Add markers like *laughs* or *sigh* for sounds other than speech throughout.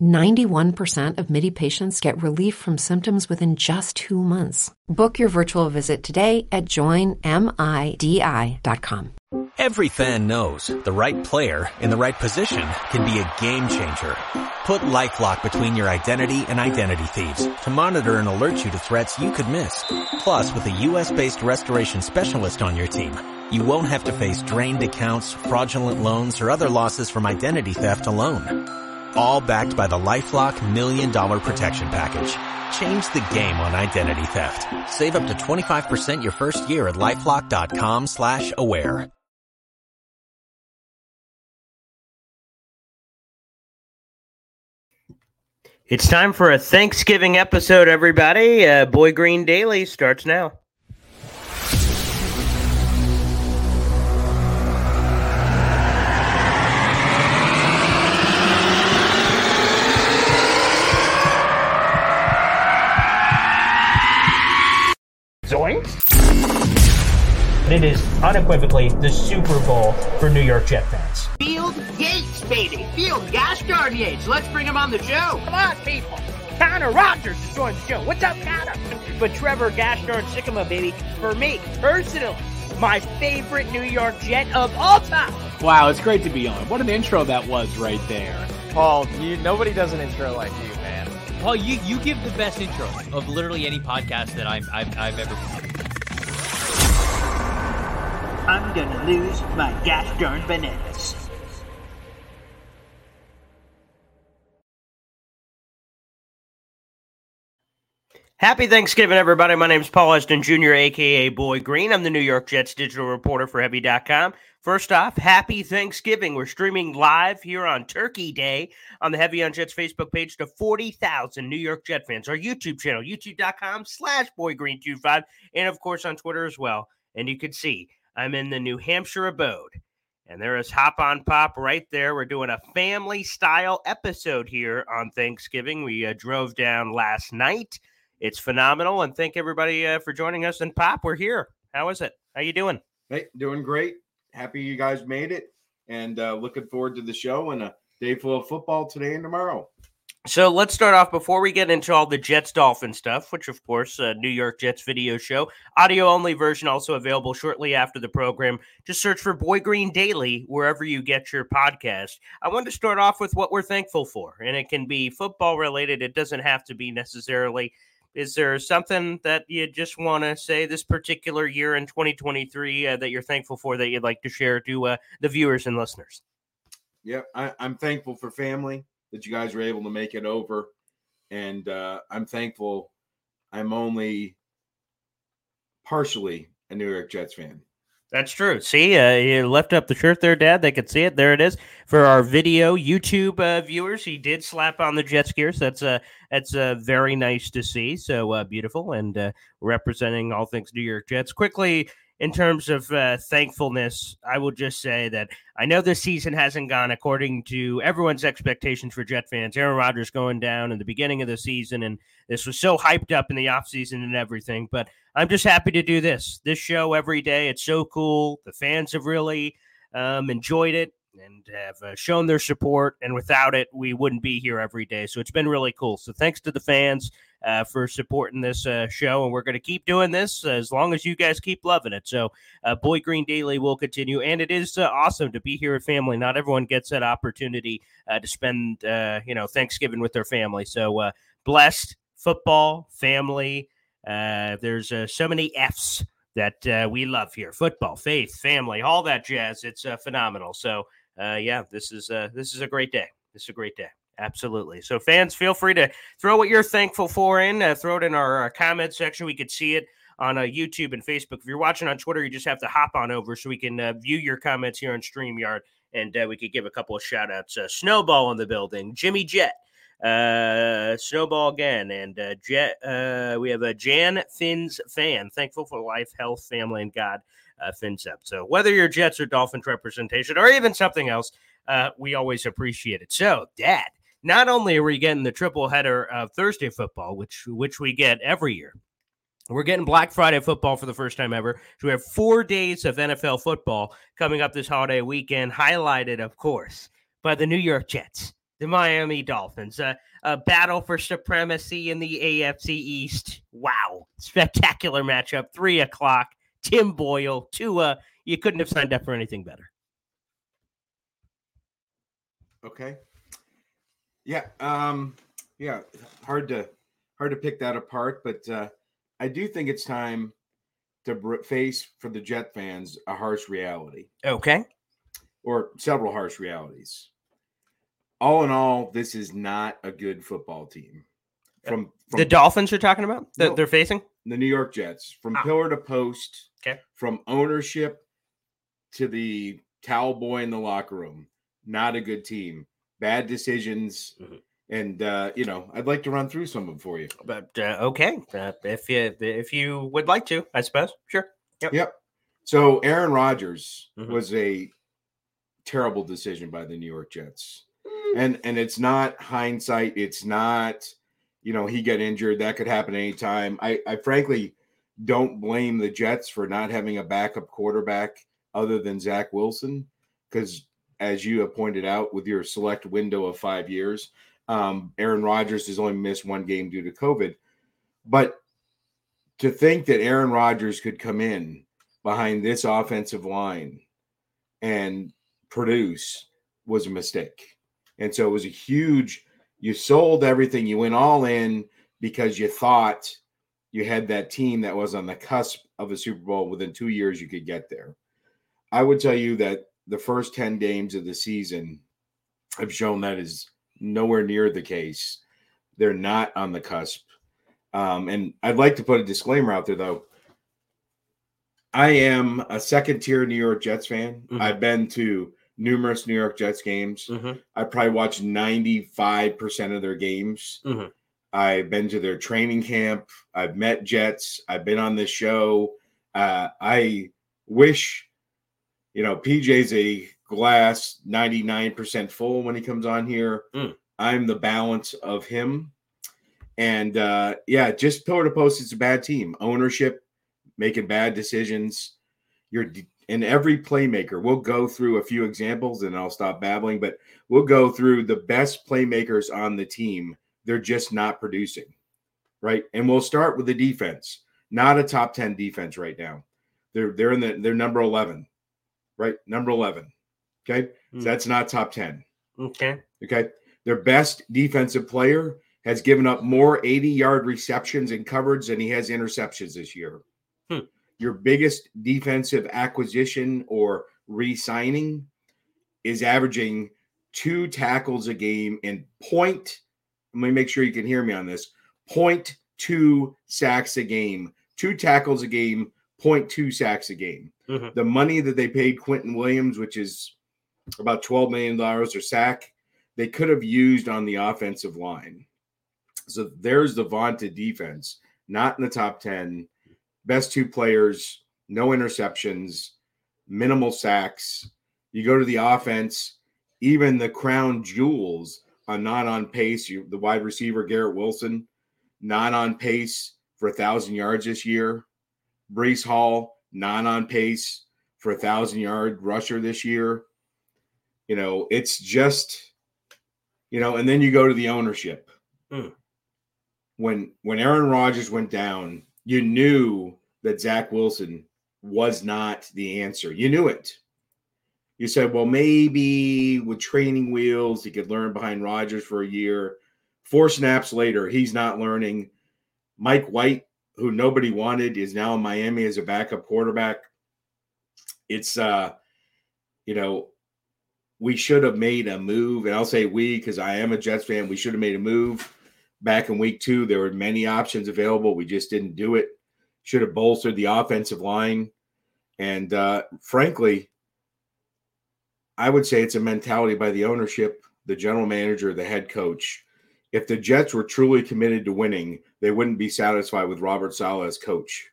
91% of MIDI patients get relief from symptoms within just two months. Book your virtual visit today at joinmidi.com. Every fan knows the right player in the right position can be a game changer. Put LifeLock between your identity and identity thieves to monitor and alert you to threats you could miss. Plus, with a U.S.-based restoration specialist on your team, you won't have to face drained accounts, fraudulent loans, or other losses from identity theft alone. All backed by the LifeLock Million Dollar Protection Package. Change the game on identity theft. Save up to 25% your first year at LifeLock.com slash aware. It's time for a Thanksgiving episode, everybody. Uh, Boy Green Daily starts now. It is unequivocally the Super Bowl for New York Jet fans. Field Yates, baby. Field Gosh darn Yates. Let's bring him on the show. Come on, people. Connor Rogers is joining the show. What's up, Connor? But Trevor Gosh darn Sycamore, baby, for me, personally, my favorite New York Jet of all time. Wow, it's great to be on. What an intro that was right there. Paul, you, nobody does an intro like you, man. Paul, you, you give the best intro of literally any podcast that I'm, I've, I've ever I'm gonna lose my gosh darn bananas. Happy Thanksgiving, everybody. My name is Paul Eston Jr., aka Boy Green. I'm the New York Jets digital reporter for Heavy.com. First off, happy Thanksgiving. We're streaming live here on Turkey Day on the Heavy on Jets Facebook page to 40,000 New York Jet fans. Our YouTube channel, youtube.com slash boygreen25, and of course on Twitter as well. And you can see I'm in the New Hampshire abode. And there is Hop on Pop right there. We're doing a family style episode here on Thanksgiving. We uh, drove down last night. It's phenomenal, and thank everybody uh, for joining us. And Pop, we're here. How is it? How you doing? Hey, doing great. Happy you guys made it, and uh, looking forward to the show and a day full of football today and tomorrow. So let's start off before we get into all the Jets Dolphin stuff, which of course, uh, New York Jets video show, audio only version also available shortly after the program. Just search for Boy Green Daily wherever you get your podcast. I want to start off with what we're thankful for, and it can be football related. It doesn't have to be necessarily. Is there something that you just want to say this particular year in 2023 uh, that you're thankful for that you'd like to share to uh, the viewers and listeners? Yeah, I, I'm thankful for family that you guys were able to make it over, and uh, I'm thankful. I'm only partially a New York Jets fan. That's true. See, uh, you left up the shirt there, Dad. They could see it. There it is for our video YouTube uh, viewers. He did slap on the Jets gears. That's uh, that's uh, very nice to see. So uh, beautiful and uh, representing all things New York Jets. Quickly, in terms of uh, thankfulness, I will just say that I know this season hasn't gone according to everyone's expectations for Jet fans. Aaron Rodgers going down in the beginning of the season, and this was so hyped up in the offseason and everything. But I'm just happy to do this. This show every day. It's so cool. The fans have really um, enjoyed it and have uh, shown their support. And without it, we wouldn't be here every day. So it's been really cool. So thanks to the fans uh, for supporting this uh, show. And we're going to keep doing this as long as you guys keep loving it. So uh, Boy Green Daily will continue. And it is uh, awesome to be here with family. Not everyone gets that opportunity uh, to spend, you know, Thanksgiving with their family. So blessed football, family. there's so many F's that uh, we love here football faith family all that jazz it's uh, phenomenal so uh, yeah this is uh, this is a great day this is a great day absolutely so fans feel free to throw what you're thankful for in uh, throw it in our, our comment section we could see it on uh, youtube and facebook if you're watching on twitter you just have to hop on over so we can uh, view your comments here on streamyard and uh, we could give a couple of shout outs uh, snowball in the building jimmy jet uh, Snowball again, and uh, Jet. Uh, we have a Jan Finn's fan. Thankful for life, health, family, and God. Uh, FinCEP. So whether you're Jets or Dolphins representation or even something else, uh, we always appreciate it. So, Dad, not only are we getting the triple header of Thursday football, which which we get every year, we're getting Black Friday football for the first time ever. So we have four days of NFL football coming up this holiday weekend, highlighted, of course, by the New York Jets, the Miami Dolphins, uh, a battle for supremacy in the AFC East. Wow, spectacular matchup. Three o'clock. Tim Boyle, Tua. You couldn't have signed up for anything better. Okay. Yeah. Um. Yeah. Hard to hard to pick that apart, but uh, I do think it's time to face for the Jet fans a harsh reality. Okay. Or several harsh realities. All in all, this is not a good football team. From, from the Dolphins you're talking about that No. they're facing? The New York Jets, from Ah. pillar to post, Okay. from ownership to the towel boy in the locker room, not a good team. Bad decisions. Mhm. And uh, you know, I'd like to run through some of them for you. But uh, okay, uh, if you if you would like to, I suppose. Sure. Yep. Yep. So Aaron Rodgers Mhm. was a terrible decision by the New York Jets. Mm. And and it's not hindsight, it's not, you know, he got injured, that could happen anytime. I I frankly don't blame the Jets for not having a backup quarterback other than Zach Wilson cuz as you have pointed out with your select window of 5 years, um Aaron Rodgers has only missed one game due to COVID. But to think that Aaron Rodgers could come in behind this offensive line and produce was a mistake. And so it was a huge, you sold everything, you went all in because you thought you had that team that was on the cusp of a Super Bowl within two years, you could get there. I would tell you that the first 10 games of the season have shown that is nowhere near the case. They're not on the cusp. Um, and I'd like to put a disclaimer out there, though. I am a second tier New York Jets fan. Mhm. I've been to numerous New York Jets games. Mm-hmm. I probably watched 95% of their games. Mhm. I've been to their training camp. I've met Jets. I've been on this show. Uh, I wish, you know, PJ's a glass 99% full when he comes on here. Mm. I'm the balance of him. And uh, yeah, just pillar to post, it's a bad team. Ownership making bad decisions. You're d- and every playmaker. We'll go through a few examples and I'll stop babbling, but we'll go through the best playmakers on the team. They're just not producing. Right. And we'll start with the defense. Not a top 10 defense right now. They're they're in the they're number 11. Right? Number 11. Okay? Mm. So that's not top 10. Okay. Okay. Their best defensive player has given up more 80 yard receptions and coverage than he has interceptions this year. Your biggest defensive acquisition or re signing is averaging two tackles a game and point. Let me make sure you can hear me on this point two sacks a game, two tackles a game, point two sacks a game. Mhm. The money that they paid Quinnen Williams, which is about $12 million or sack, they could have used on the offensive line. So there's the vaunted defense, not in the top 10. Best two players, no interceptions, minimal sacks. You go to the offense, even the crown jewels are not on pace. You, the wide receiver, Garrett Wilson, not on pace for a thousand yards this year. Breece Hall, not on pace for a thousand yard rusher this year. You know, it's just, you know, and then you go to the ownership. Hmm. When when Aaron Rodgers went down, you knew that Zach Wilson was not the answer. You knew it. You said, well, maybe with training wheels, he could learn behind Rodgers for a year. Four snaps later, he's not learning. Mike White, who nobody wanted, is now in Miami as a backup quarterback. It's uh, you know, we should have made a move, and I'll say we because I am a Jets fan. We should have made a move back in week two. There were many options available. We just didn't do it. Should have bolstered the offensive line. And uh, frankly, I would say it's a mentality by the ownership, the general manager, the head coach. If the Jets were truly committed to winning, they wouldn't be satisfied with Robert Saleh as coach.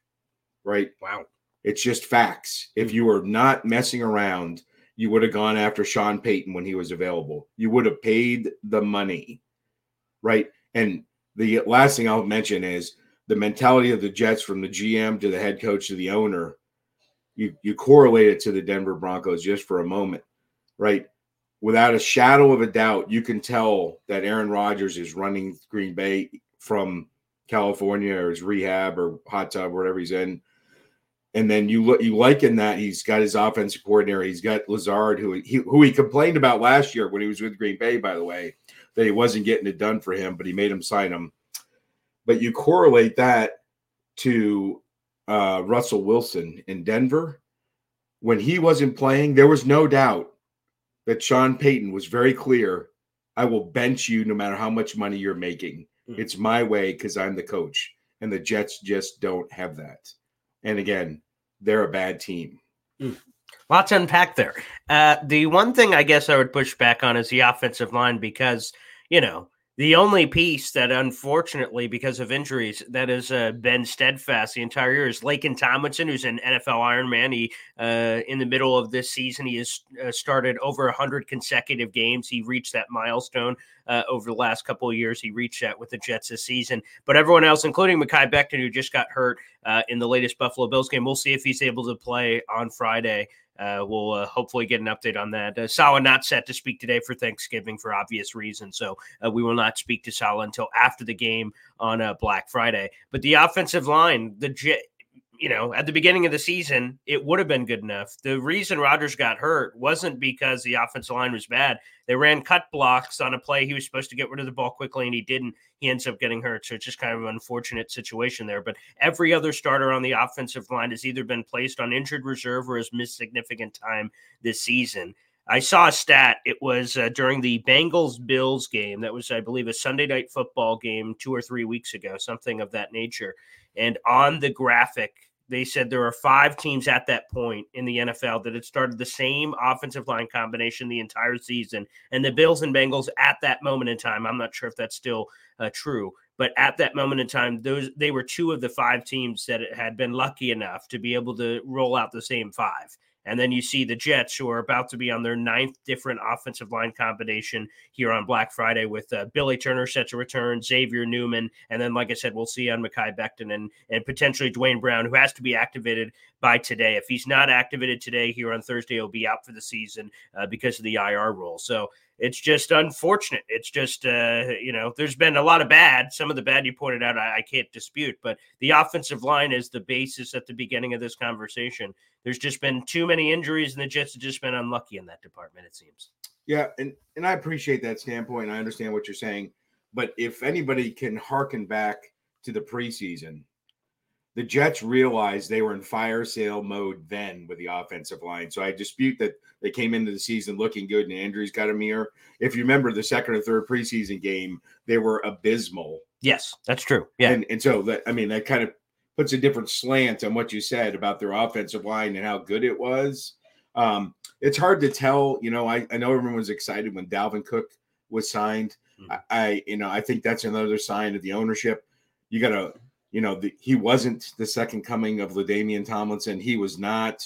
Right? Wow. It's just facts. If you were not messing around, you would have gone after Sean Payton when he was available. You would have paid the money, right? And the last thing I'll mention is the mentality of the Jets from the GM to the head coach to the owner. You you correlate it to the Denver Broncos just for a moment, right? Without a shadow of a doubt, you can tell that Aaron Rodgers is running Green Bay from California or his rehab or hot tub, whatever he's in and then you look, you liken that he's got his offensive coordinator. He's got Lazard, who he who he complained about last year when he was with Green Bay, by the way, that he wasn't getting it done for him, but he made him sign him. But you correlate that to uh, Russell Wilson in Denver when he wasn't playing. There was no doubt that Sean Payton was very clear. I will bench you no matter how much money you're making. Mm-hmm. It's my way because I'm the coach, and the Jets just don't have that. And again, they're a bad team. Mm. Lots to unpack there. Uh, the one thing I guess I would push back on is the offensive line because, you know, the only piece that, unfortunately, because of injuries, that has uh, been steadfast the entire year is Laken Tomlinson, who's an NFL Ironman. He, uh, in the middle of this season, he has uh, started over 100 consecutive games. He reached that milestone uh, over the last couple of years. He reached that with the Jets this season. But everyone else, including Mekhi Becton, who just got hurt uh, in the latest Buffalo Bills game, we'll see if he's able to play on Friday. Uh, we'll uh, hopefully get an update on that. Uh, Saleh not set to speak today for Thanksgiving for obvious reasons, so uh, we will not speak to Saleh until after the game on uh, Black Friday. But the offensive line, the you know, at the beginning of the season, it would have been good enough. The reason Rodgers got hurt wasn't because the offensive line was bad. They ran cut blocks on a play he was supposed to get rid of the ball quickly, and he didn't. He ends up getting hurt. So it's just kind of an unfortunate situation there. But every other starter on the offensive line has either been placed on injured reserve or has missed significant time this season. I saw a stat. It was uh, during the Bengals Bills game. That was, I believe, a Sunday night football game two or three weeks ago, something of that nature. And on the graphic, they said there are five teams at that point in the NFL that had started the same offensive line combination the entire season. And the Bills and Bengals at that moment in time, I'm not sure if that's still uh, true, but at that moment in time, those they were two of the five teams that had been lucky enough to be able to roll out the same five. And then you see the Jets, who are about to be on their ninth different offensive line combination here on Black Friday with uh, Billy Turner set to return, Xavier Newman, and then, like I said, we'll see on Mekhi Becton and, and potentially Duane Brown, who has to be activated by today. If he's not activated today here on Thursday, he'll be out for the season uh, because of the IR rule. So it's just unfortunate. It's just, uh, you know, there's been a lot of bad. Some of the bad you pointed out, I, I, can't dispute, but the offensive line is the basis at the beginning of this conversation. There's just been too many injuries, and the Jets have just been unlucky in that department, it seems. Yeah, and, and I appreciate that standpoint. I understand what you're saying. But if anybody can hearken back to the preseason, the Jets realized they were in fire sale mode then with the offensive line. So I dispute that they came into the season looking good and Andrews got a mirror. If you remember the second or third preseason game, they were abysmal. Yes, that's true. Yeah. And, and so that, I mean, that kind of puts a different slant on what you said about their offensive line and how good it was. Um, it's hard to tell, you know, I, I know everyone was excited when Dalvin Cook was signed. Mm-hmm. I, I, you know, I think that's another sign of the ownership. You got to you know, the, he wasn't the second coming of LaDainian Tomlinson. He was not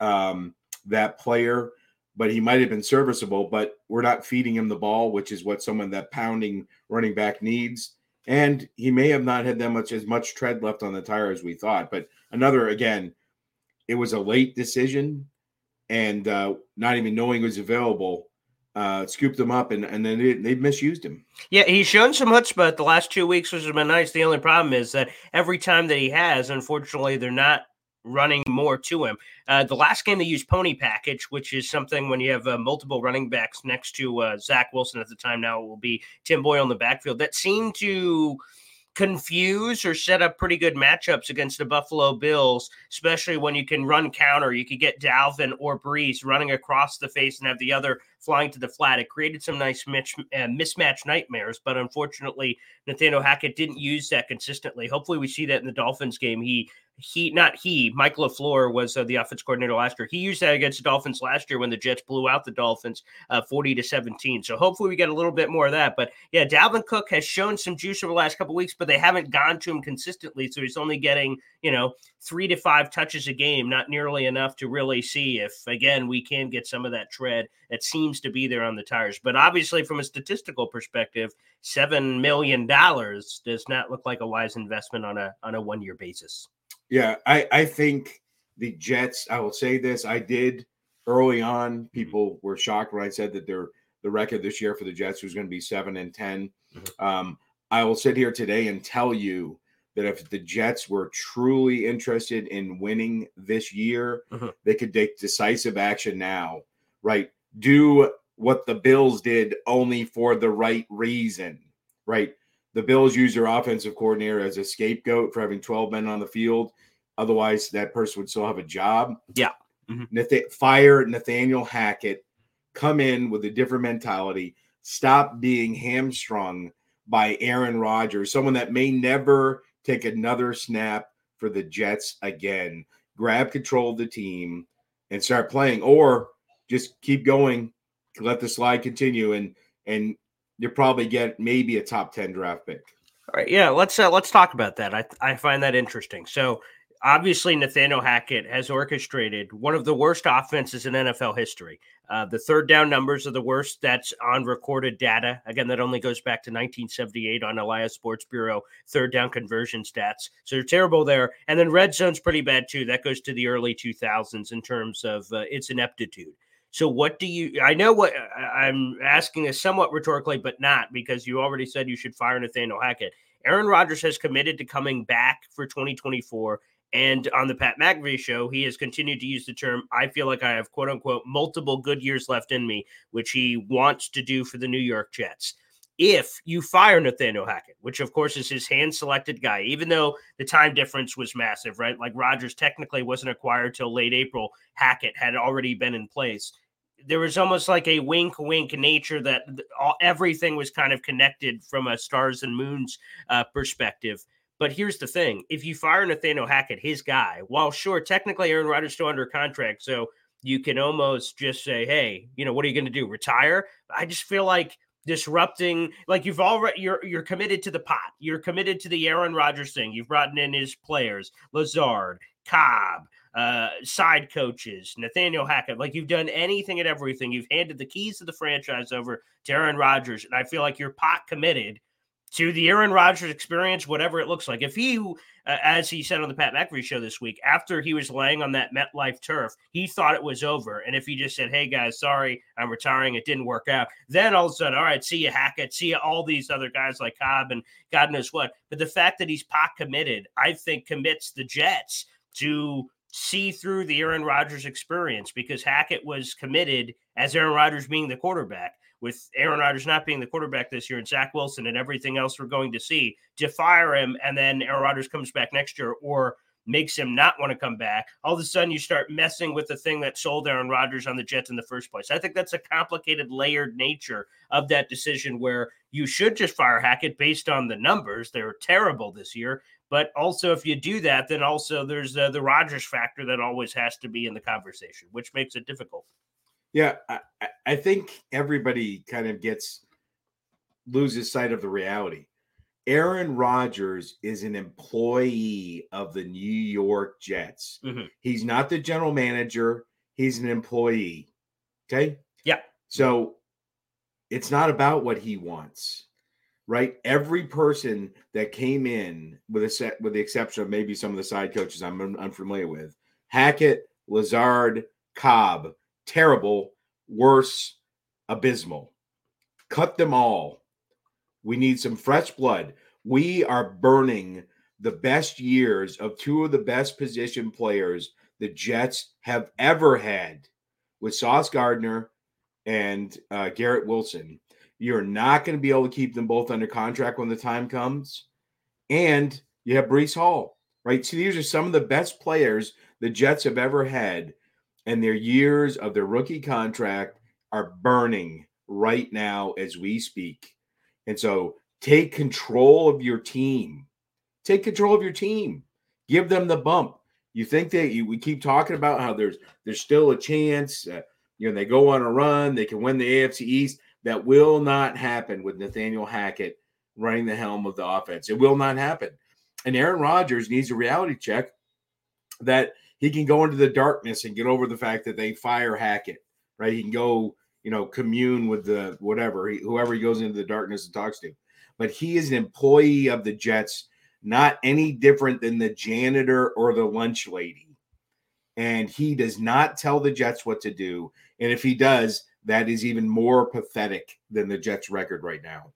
um, that player, but he might have been serviceable. But we're not feeding him the ball, which is what someone that pounding running back needs. And he may have not had that much as much tread left on the tire as we thought. But another again, it was a late decision, and uh, not even knowing it was available uh, scooped him up, and, and then they, they misused him. Yeah, he's shown some chutzpah the last two weeks, which has been nice. The only problem is that every time that he has, unfortunately, they're not running more to him. Uh, the last game they used pony package, which is something when you have uh, multiple running backs next to uh, Zach Wilson at the time. Now it will be Tim Boyle in the backfield. That seemed to confuse or set up pretty good matchups against the Buffalo Bills, especially when you can run counter. You could get Dalvin or Breece running across the face and have the other flying to the flat. It created some nice mitch, uh, mismatch nightmares, but unfortunately, Nathaniel Hackett didn't use that consistently. Hopefully, we see that in the Dolphins game. He he not he Mike LaFleur was uh, the offense coordinator last year. He used that against the Dolphins last year when the Jets blew out the Dolphins uh, 40 to 17. So hopefully we get a little bit more of that. But yeah, Dalvin Cook has shown some juice over the last couple weeks, but they haven't gone to him consistently. So he's only getting, you know, three to five touches a game, not nearly enough to really see if, again, we can get some of that tread that seems to be there on the tires. But obviously, from a statistical perspective, $7 million does not look like a wise investment on a, on a one year basis. Yeah, I, I think the Jets, I will say this, I did early on, people were shocked when I said that their the record this year for the Jets was going to be seven and 10 mm-hmm. um, I will sit here today and tell you that if the Jets were truly interested in winning this year, mm-hmm. they could take decisive action now, right? Do what the Bills did only for the right reason, right? The Bills use their offensive coordinator as a scapegoat for having 12 men on the field. Otherwise, that person would still have a job. Yeah. Mm-hmm. Nath- fire Nathaniel Hackett, come in with a different mentality, stop being hamstrung by Aaron Rodgers, someone that may never take another snap for the Jets again. Grab control of the team and start playing, or just keep going, let the slide continue, and and you probably get maybe a top ten draft pick. All right, yeah, let's uh, let's talk about that. I I find that interesting. So obviously Nathaniel Hackett has orchestrated one of the worst offenses in NFL history. Uh, the third down numbers are the worst. That's on recorded data. Again, that only goes back to 1978 on Elias Sports Bureau third down conversion stats. So they're terrible there. And then red zone's pretty bad too. That goes to the early 2000s in terms of uh, its ineptitude. So what do you? I know what I'm asking is somewhat rhetorically, but not because you already said you should fire Nathaniel Hackett. Aaron Rodgers has committed to coming back for 2024 and on the Pat McAfee show, he has continued to use the term, I feel like I have quote unquote multiple good years left in me, which he wants to do for the New York Jets. If you fire Nathaniel Hackett, which of course is his hand selected guy, even though the time difference was massive, right? Like Rodgers technically wasn't acquired till late April, Hackett had already been in place. There was almost like a wink, wink nature that all, everything was kind of connected from a stars and moons uh, perspective but here's the thing: if you fire Nathaniel Hackett, his guy, while sure technically Aaron Rodgers still under contract, so you can almost just say, "Hey, you know, what are you going to do? Retire?" I just feel like disrupting like you've already you're you're committed to the pot you're committed to the aaron rodgers thing you've brought in his players lazard cobb uh side coaches nathaniel hackett like you've done anything and everything you've handed the keys to the franchise over to aaron rodgers and i feel like you're pot committed to the Aaron Rodgers experience, whatever it looks like. If he, uh, as he said on the Pat McAfee show this week, after he was laying on that MetLife turf, he thought it was over. And if he just said, hey guys, sorry, I'm retiring, it didn't work out, then all of a sudden, all right, see you Hackett, see you all these other guys like Cobb and God knows what. But the fact that he's pot committed, I think commits the Jets to see through the Aaron Rodgers experience because Hackett was committed as Aaron Rodgers being the quarterback with Aaron Rodgers not being the quarterback this year and Zach Wilson and everything else we're going to see, to fire him and then Aaron Rodgers comes back next year or makes him not want to come back, all of a sudden you start messing with the thing that sold Aaron Rodgers on the Jets in the first place. I think that's a complicated, layered nature of that decision where you should just fire Hackett based on the numbers. They're terrible this year. But also, if you do that, then also there's uh, the Rodgers factor that always has to be in the conversation, which makes it difficult. Yeah, I, I think everybody kind of gets loses sight of the reality. Aaron Rodgers is an employee of the New York Jets. Mm-hmm. He's not the general manager, he's an employee. Okay? Yeah. So it's not about what he wants. Right? Every person that came in with a set with the exception of maybe some of the side coaches I'm unfamiliar with, Hackett, Lazard, Cobb, terrible, worse, abysmal. Cut them all. We need some fresh blood. We are burning the best years of two of the best position players the Jets have ever had with Sauce Gardner and uh, Garrett Wilson. You're not going to be able to keep them both under contract when the time comes. And you have Breece Hall, right? So these are some of the best players the Jets have ever had and their years of their rookie contract are burning right now as we speak. And so take control of your team. Take control of your team. Give them the bump. You think that you, we keep talking about how there's there's still a chance. Uh, you know, they go on a run, they can win the AFC East. That will not happen with Nathaniel Hackett running the helm of the offense. It will not happen. And Aaron Rodgers needs a reality check that he can go into the darkness and get over the fact that they fire Hackett, right? He can go, you know, commune with the whatever, whoever he goes into the darkness and talks to. But he is an employee of the Jets, not any different than the janitor or the lunch lady. And he does not tell the Jets what to do. And if he does, that is even more pathetic than the Jets record right now.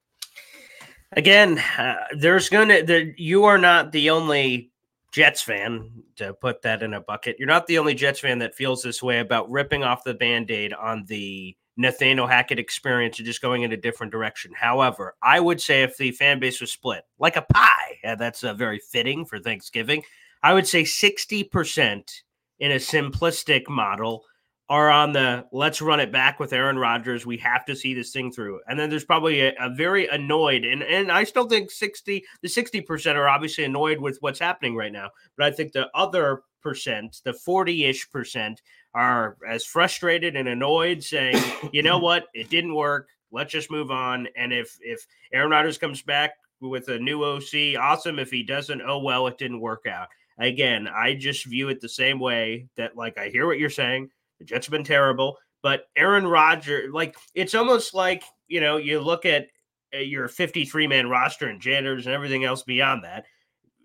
Again, uh, there's going to, the, you are not the only Jets fan, to put that in a bucket, you're not the only Jets fan that feels this way about ripping off the band aid on the Nathaniel Hackett experience and just going in a different direction. However, I would say if the fan base was split like a pie, yeah, that's uh, very fitting for Thanksgiving. I would say 60% in a simplistic model are on the let's run it back with Aaron Rodgers. We have to see this thing through. And then there's probably a, a, very annoyed, and, and I still think 60, the 60% are obviously annoyed with what's happening right now. But I think the other percent, the 40 ish percent, are as frustrated and annoyed, saying, *coughs* you know what, it didn't work. Let's just move on. And if if Aaron Rodgers comes back with a new OC, awesome. If he doesn't, oh well, it didn't work out. Again, I just view it the same way that like I hear what you're saying. The Jets have been terrible, but Aaron Rodgers, like it's almost like you know you look at your 53 man roster and janitors and everything else beyond that.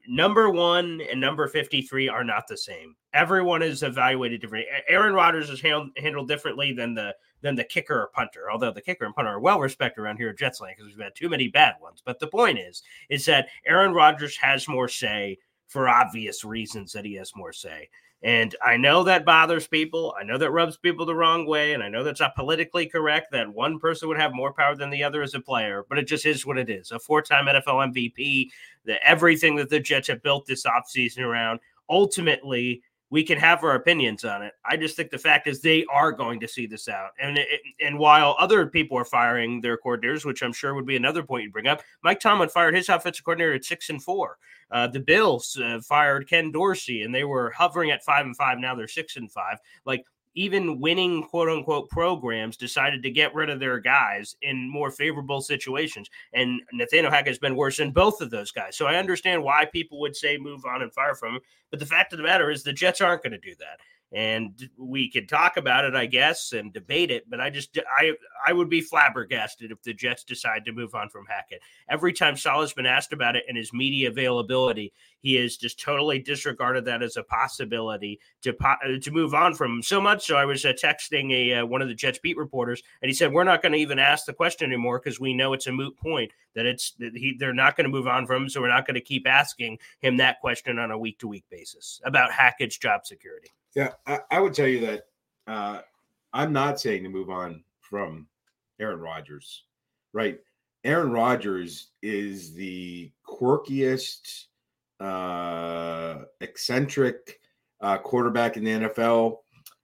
Number one and number 53 are not the same. Everyone is evaluated differently. Aaron Rodgers is handled, handled differently than the than the kicker or punter. Although the kicker and punter are well respected around here at Jetsland because we've had too many bad ones. But the point is, is that Aaron Rodgers has more say for obvious reasons that he has more say. And I know that bothers people. I know that rubs people the wrong way. And I know that's not politically correct that one person would have more power than the other as a player, but it just is what it is. A four time NFL MVP, the, everything that the Jets have built this offseason around, ultimately, we can have our opinions on it. I just think the fact is they are going to see this out. And it, and while other people are firing their coordinators, which I'm sure would be another point you bring up, Mike Tomlin fired his offensive coordinator at six and four. Uh, the Bills uh, fired Ken Dorsey, and they were hovering at five and five. Now they're six and five. Like even winning quote unquote programs decided to get rid of their guys in more favorable situations. And Nathaniel Hackett has been worse than both of those guys. So I understand why people would say move on and fire from him. But the fact of the matter is the Jets aren't going to do that and we could talk about it, I guess, and debate it. But I just, I, I would be flabbergasted if the Jets decide to move on from Hackett. Every time Saleh's been asked about it and his media availability, he has just totally disregarded that as a possibility to to move on from. So much so, I was uh, texting a uh, one of the Jets beat reporters, and he said, "We're not going to even ask the question anymore because we know it's a moot point. That it's that he they're not going to move on from him, so we're not going to keep asking him that question on a week to week basis about Hackett's job security." Yeah, I, I would tell you that uh, I'm not saying to move on from Aaron Rodgers, right? Aaron Rodgers is the quirkiest, uh, eccentric uh, quarterback in the NFL.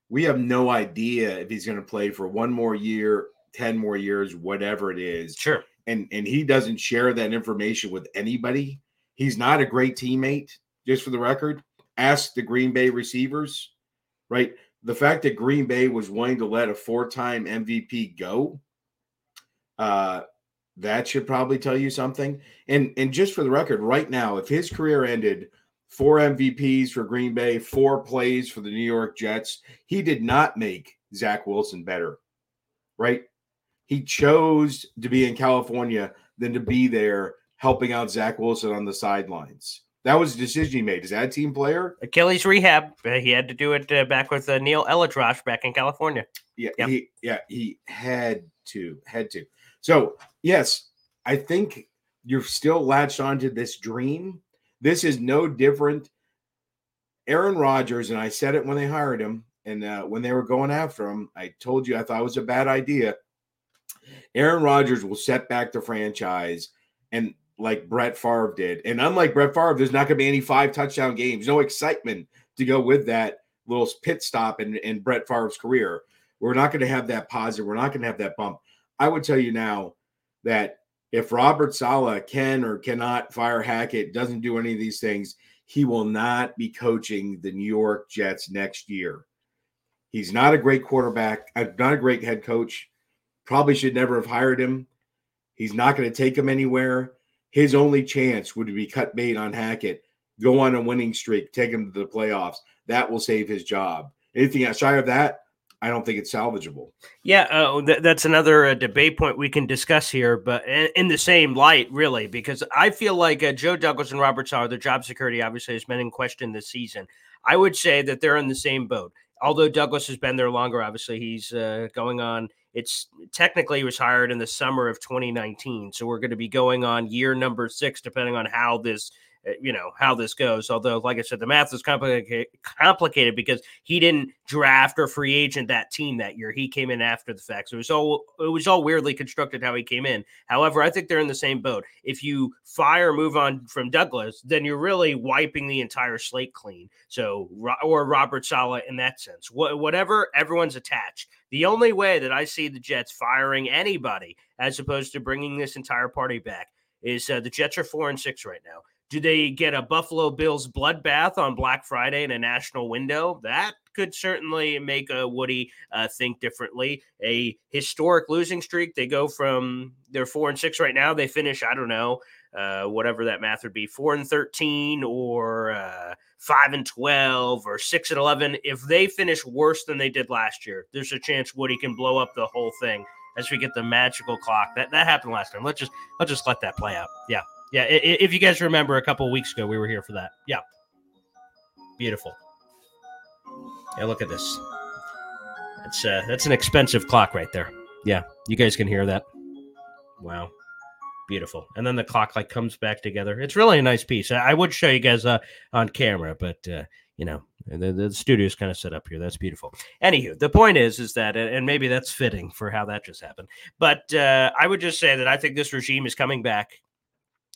We have no idea if he's going to play for one more year, 10 more years, whatever it is. Sure. And, and he doesn't share that information with anybody. He's not a great teammate, just for the record. Ask the Green Bay receivers right? The fact that Green Bay was willing to let a four-time MVP go, uh, that should probably tell you something. And and just for the record, right now, if his career ended four MVPs for Green Bay, four plays for the New York Jets, he did not make Zach Wilson better, right? He chose to be in California than to be there helping out Zach Wilson on the sidelines. That was a decision he made. Is that a team player? Achilles rehab. Uh, he had to do it uh, back with uh, Neil ElAttrache back in California. Yeah, yep. he yeah he had to had to. So yes, I think you're still latched onto this dream. This is no different. Aaron Rodgers and I said it when they hired him, and uh, when they were going after him, I told you I thought it was a bad idea. Aaron Rodgers will set back the franchise, and like Brett Favre did. And unlike Brett Favre, there's not going to be any five touchdown games, no excitement to go with that little pit stop in, in Brett Favre's career. We're not going to have that positive. We're not going to have that bump. I would tell you now that if Robert Saleh can or cannot fire Hackett, doesn't do any of these things, he will not be coaching the New York Jets next year. He's not a great quarterback, uh, not a great head coach. Probably should never have hired him. He's not going to take him anywhere his only chance would be cut bait on Hackett, go on a winning streak, take him to the playoffs. that will save his job. Anything outside of that, I don't think it's salvageable. Yeah, uh, th- that's another uh, debate point we can discuss here, but in, in, the same light, really, because I feel like uh, Joe Douglas and Robert Saleh, their job security obviously has been in question this season. I would say that they're in the same boat. Although Douglas has been there longer, obviously he's uh, going on. It's technically he was hired in the summer of 2019, so we're going to be going on year number six, depending on how this you know how this goes. Although, like I said, the math is complicated complicated because he didn't draft or free agent that team that year. He came in after the fact, so it was all it was all weirdly constructed how he came in. However, I think they're in the same boat. If you fire, move on from Douglas, then you're really wiping the entire slate clean. So, or Robert Saleh in that sense, Wh- whatever, everyone's attached. The only way that I see the Jets firing anybody as opposed to bringing this entire party back is uh, the Jets are four and six right now. Do they get a Buffalo Bills bloodbath on Black Friday in a national window? That could certainly make a Woody uh, think differently. A historic losing streak. They go from they're four and six right now. They finish, I don't know, uh, whatever that math would be, four and thirteen or uh, five and twelve or six and eleven. If they finish worse than they did last year, there's a chance Woody can blow up the whole thing as we get the magical clock. That that happened last time. Let's just let's just let that play out. Yeah. Yeah, if you guys remember, a couple weeks ago we were here for that. Yeah, beautiful. Yeah, look at this. That's uh, that's an expensive clock right there. Yeah, you guys can hear that. Wow, beautiful. And then the clock like comes back together. It's really a nice piece. I, would show you guys uh, on camera, but uh, you know the, the studio's kind of set up here. That's beautiful. Anywho, the point is, is that, and maybe that's fitting for how that just happened. But uh, I would just say that I think this regime is coming back.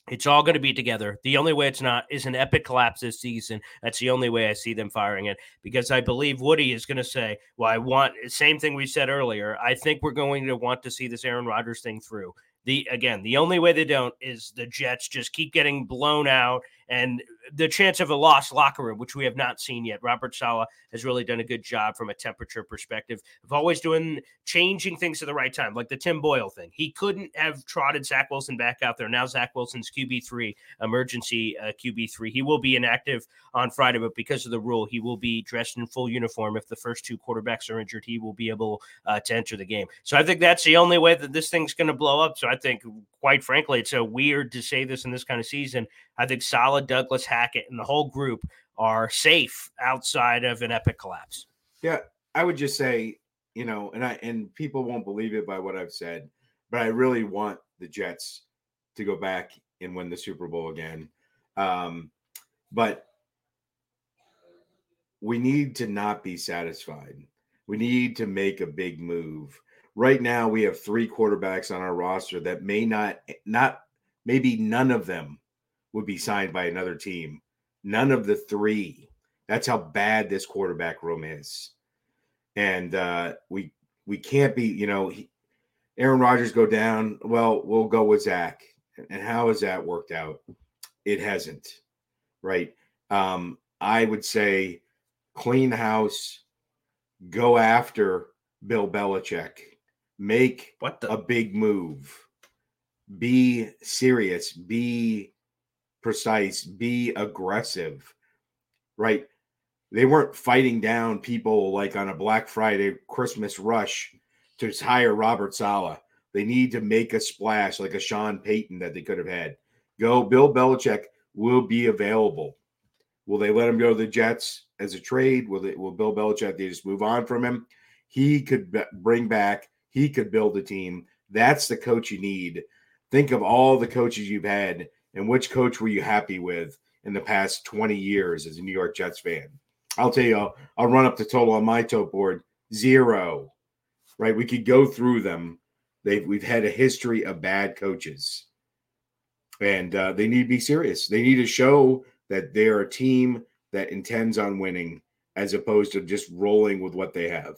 It's all going to be together. The only way it's not is an epic collapse this season. That's the only way I see them firing it because I believe Woody is going to say, "Well, I want same thing we said earlier. I think we're going to want to see this Aaron Rodgers thing through." The again, the only way they don't is the Jets just keep getting blown out and the chance of a lost locker room, which we have not seen yet. Robert Saleh has really done a good job from a temperature perspective of always doing changing things at the right time, like the Tim Boyle thing. He couldn't have trotted Zach Wilson back out there. Now Zach Wilson's QB three, emergency uh, QB three. He will be inactive on Friday, but because of the rule, he will be dressed in full uniform. If the first two quarterbacks are injured, he will be able uh, to enter the game. So I think that's the only way that this thing's going to blow up. So I think, quite frankly, it's so weird to say this in this kind of season. I think Saleh Douglas Hackett and the whole group are safe outside of an epic collapse. Yeah, I would just say, you know, and I and people won't believe it by what I've said, but I really want the Jets to go back and win the Super Bowl again. Um, but we need to not be satisfied. We need to make a big move. Right now, we have three quarterbacks on our roster that may not, not maybe none of them would be signed by another team. None of the three. That's how bad this quarterback room is. And uh, we we can't be, you know, he, Aaron Rodgers go down. Well, we'll go with Zach. And how has that worked out? It hasn't, right? Um, I would say clean house, go after Bill Belichick, make what the? a big move, be serious, be precise, be aggressive, right? They weren't fighting down people like on a Black Friday Christmas rush to hire Robert Saleh. They need to make a splash like a Sean Payton that they could have had. Go, Bill Belichick will be available. Will they let him go to the Jets as a trade? Will they, will Bill Belichick they just move on from him? He could b- bring back. He could build a team. That's the coach you need. Think of all the coaches you've had and which coach were you happy with in the past 20 years as a New York Jets fan? I'll tell you, I'll, I'll run up the total on my tote board zero. Right? We could go through them. They've we've had a history of bad coaches, and uh, they need to be serious. They need to show that they're a team that intends on winning as opposed to just rolling with what they have.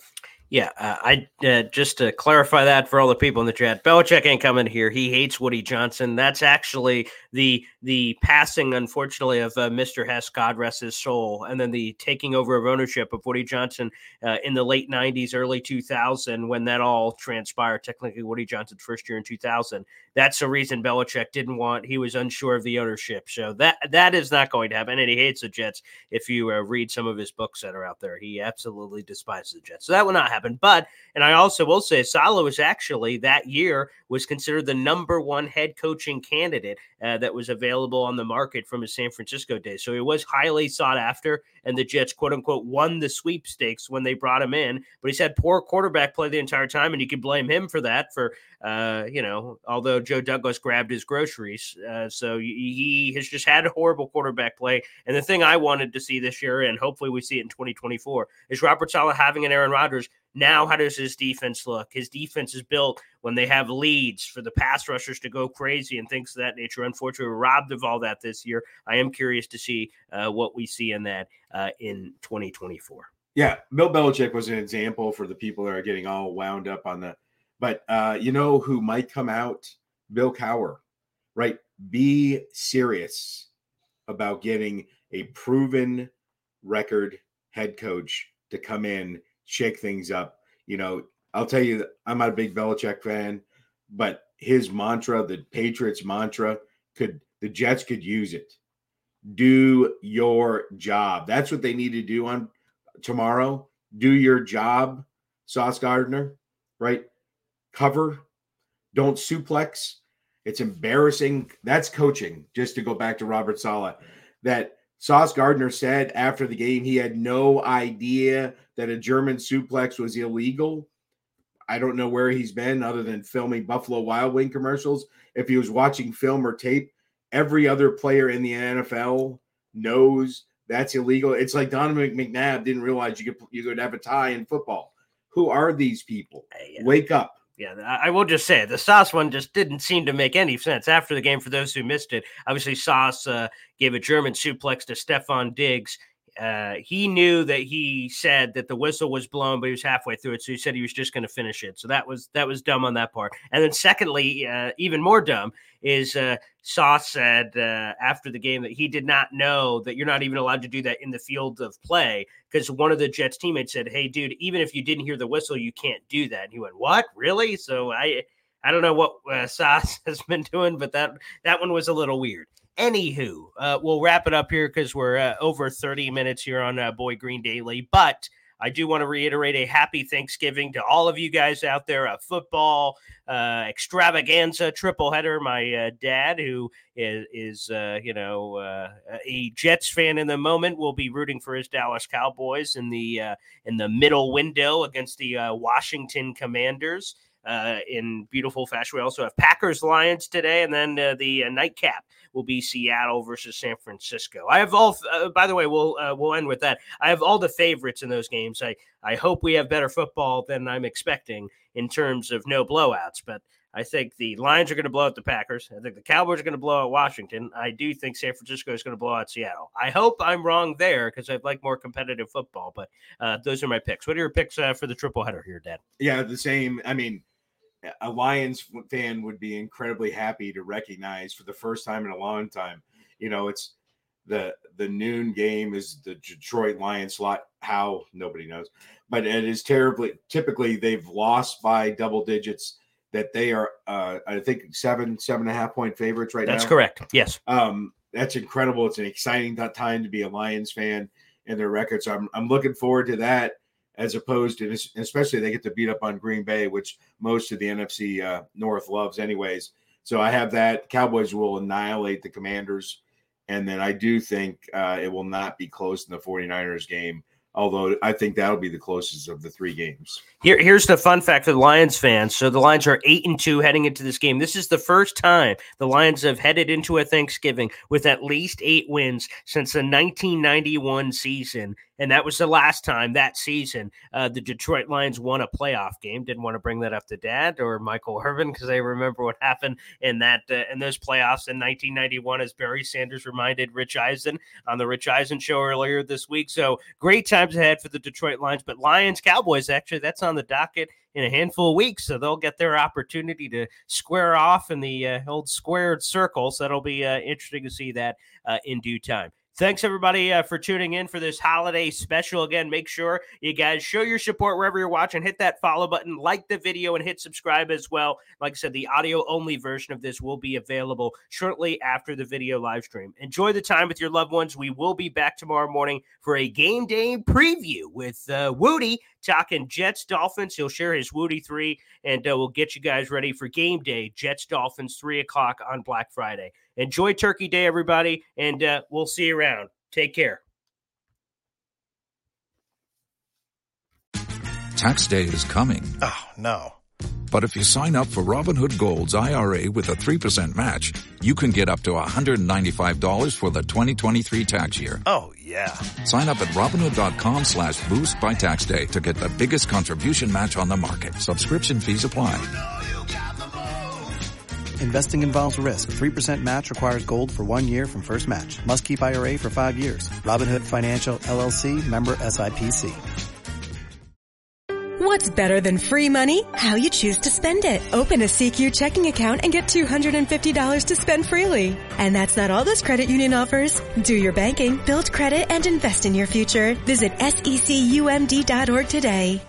Yeah, uh, I uh, just to clarify that for all the people in the chat, Belichick ain't coming here. He hates Woody Johnson. That's actually the the passing, unfortunately, of uh, Mr. Hess, God rest his soul, and then the taking over of ownership of Woody Johnson uh, in the late '90s, early 2000, when that all transpired. Technically, Woody Johnson's first year in 2000. That's the reason Belichick didn't want. He was unsure of the ownership, so that that is not going to happen. And he hates the Jets. If you uh, read some of his books that are out there, he absolutely despises the Jets. So that will not happen. But, and I also will say, Saleh was actually that year was considered the number one head coaching candidate uh, that was available on the market from his San Francisco days. So he was highly sought after, and the Jets, quote unquote, won the sweepstakes when they brought him in. But he's had poor quarterback play the entire time, and you can blame him for that. For uh, you know, although Joe Douglas grabbed his groceries, uh, so he has just had a horrible quarterback play. And the thing I wanted to see this year, and hopefully we see it in 2024, is Robert Saleh having an Aaron Rodgers now, how does his defense look? His defense is built when they have leads for the pass rushers to go crazy and things of that nature. Unfortunately, we're robbed of all that this year. I am curious to see uh, what we see in that uh, in 2024. Yeah, Bill Belichick was an example for the people that are getting all wound up on the. But uh, you know who might come out? Bill Cowher, right? Be serious about getting a proven record head coach to come in shake things up. You know, I'll tell you, I'm not a big Belichick fan, but his mantra, the Patriots mantra, could the Jets could use it. Do your job. That's what they need to do on tomorrow. Do your job, Sauce Gardner, right? Cover. Don't suplex. It's embarrassing. That's coaching. Just to go back to Robert Saleh. that Sauce Gardner said after the game he had no idea that a German suplex was illegal. I don't know where he's been other than filming Buffalo Wild Wing commercials. If he was watching film or tape, every other player in the NFL knows that's illegal. It's like Donovan McNabb didn't realize you could you could have a tie in football. Who are these people? Wake up. Yeah, I will just say the Sauce one just didn't seem to make any sense after the game. For those who missed it, obviously Sauce uh, gave a German suplex to Stefon Diggs uh, he knew that he said that the whistle was blown, but he was halfway through it, so he said he was just going to finish it. So that was that was dumb on that part. And then secondly, uh, even more dumb is uh, Sauce said uh, after the game that he did not know that you're not even allowed to do that in the field of play because one of the Jets teammates said, "Hey, dude, even if you didn't hear the whistle, you can't do that." And he went, "What? Really?" So I. I don't know what uh, *laughs* Sauce has been doing, but that that one was a little weird. Anywho, uh, we'll wrap it up here because we're uh, over 30 minutes here on uh, Boy Green Daily. But I do want to reiterate a happy Thanksgiving to all of you guys out there. A football uh, extravaganza triple header. My uh, dad, who is, is uh, you know uh, a Jets fan in the moment, will be rooting for his Dallas Cowboys in the uh, in the middle window against the uh, Washington Commanders. In beautiful fashion, we also have Packers Lions today, and then the nightcap will be Seattle versus San Francisco. I have all. Uh, by the way, we'll uh, we'll end with that. I have all the favorites in those games. I I hope we have better football than I'm expecting in terms of no blowouts, but. I think the Lions are going to blow out the Packers. I think the Cowboys are going to blow out Washington. I do think San Francisco is going to blow out Seattle. I hope I'm wrong there because I'd like more competitive football. But uh, those are my picks. What are your picks uh, for the triple header here, Dad? Yeah, the same. I mean, a Lions fan would be incredibly happy to recognize for the first time in a long time. You know, it's the the noon game is the Detroit Lions slot. How nobody knows, but it is terribly. Typically, they've lost by double digits. That they are, uh, I think, seven seven and a half point favorites right that's now. That's correct. Yes, um, that's incredible. It's an exciting time to be a Lions fan and their records. So I'm I'm looking forward to that as opposed to especially they get to beat up on Green Bay, which most of the NFC uh, North loves anyways. So I have that. Cowboys will annihilate the Commanders. And then I do think uh, it will not be close in the 49ers game although I think that'll be the closest of the three games. Here, here's the fun fact for the Lions fans. So the Lions are eight and two heading into this game. This is the first time the Lions have headed into a Thanksgiving with at least eight wins since the 1991 season. And that was the last time that season uh, the Detroit Lions won a playoff game. Didn't want to bring that up to Dad or Michael Irvin because I remember what happened in that uh, in those playoffs in 1991, as Barry Sanders reminded Rich Eisen on the Rich Eisen show earlier this week. So great times ahead for the Detroit Lions. But Lions Cowboys actually that's on the docket in a handful of weeks, so they'll get their opportunity to square off in the uh, old squared circle. So that'll be uh, interesting to see that uh, in due time. Thanks everybody uh, for tuning in for this holiday special. Again, make sure you guys show your support wherever you're watching. Hit that follow button, like the video, and hit subscribe as well. Like I said, the audio only version of this will be available shortly after the video live stream. Enjoy the time with your loved ones. We will be back tomorrow morning for a game day preview with uh, Woody talking Jets Dolphins. He'll share his Woody three, and uh, we'll get you guys ready for game day. Jets Dolphins three o'clock on Black Friday. Enjoy Turkey Day, everybody, and uh, we'll see you around. Take care. Tax day is coming. Oh, no. But if you sign up for Robinhood Gold's IRA with a 3% match, you can get up to $195 for the 2023 tax year. Oh, yeah. Sign up at Robinhood.com slash boost by tax day to get the biggest contribution match on the market. Subscription fees apply. Investing involves risk. 3% match requires gold for one year from first match. Must keep IRA for five years. Robinhood Financial LLC member SIPC. What's better than free money? How you choose to spend it. Open a SECU checking account and get $250 to spend freely. And that's not all this credit union offers. Do your banking, build credit, and invest in your future. Visit secumd.org today.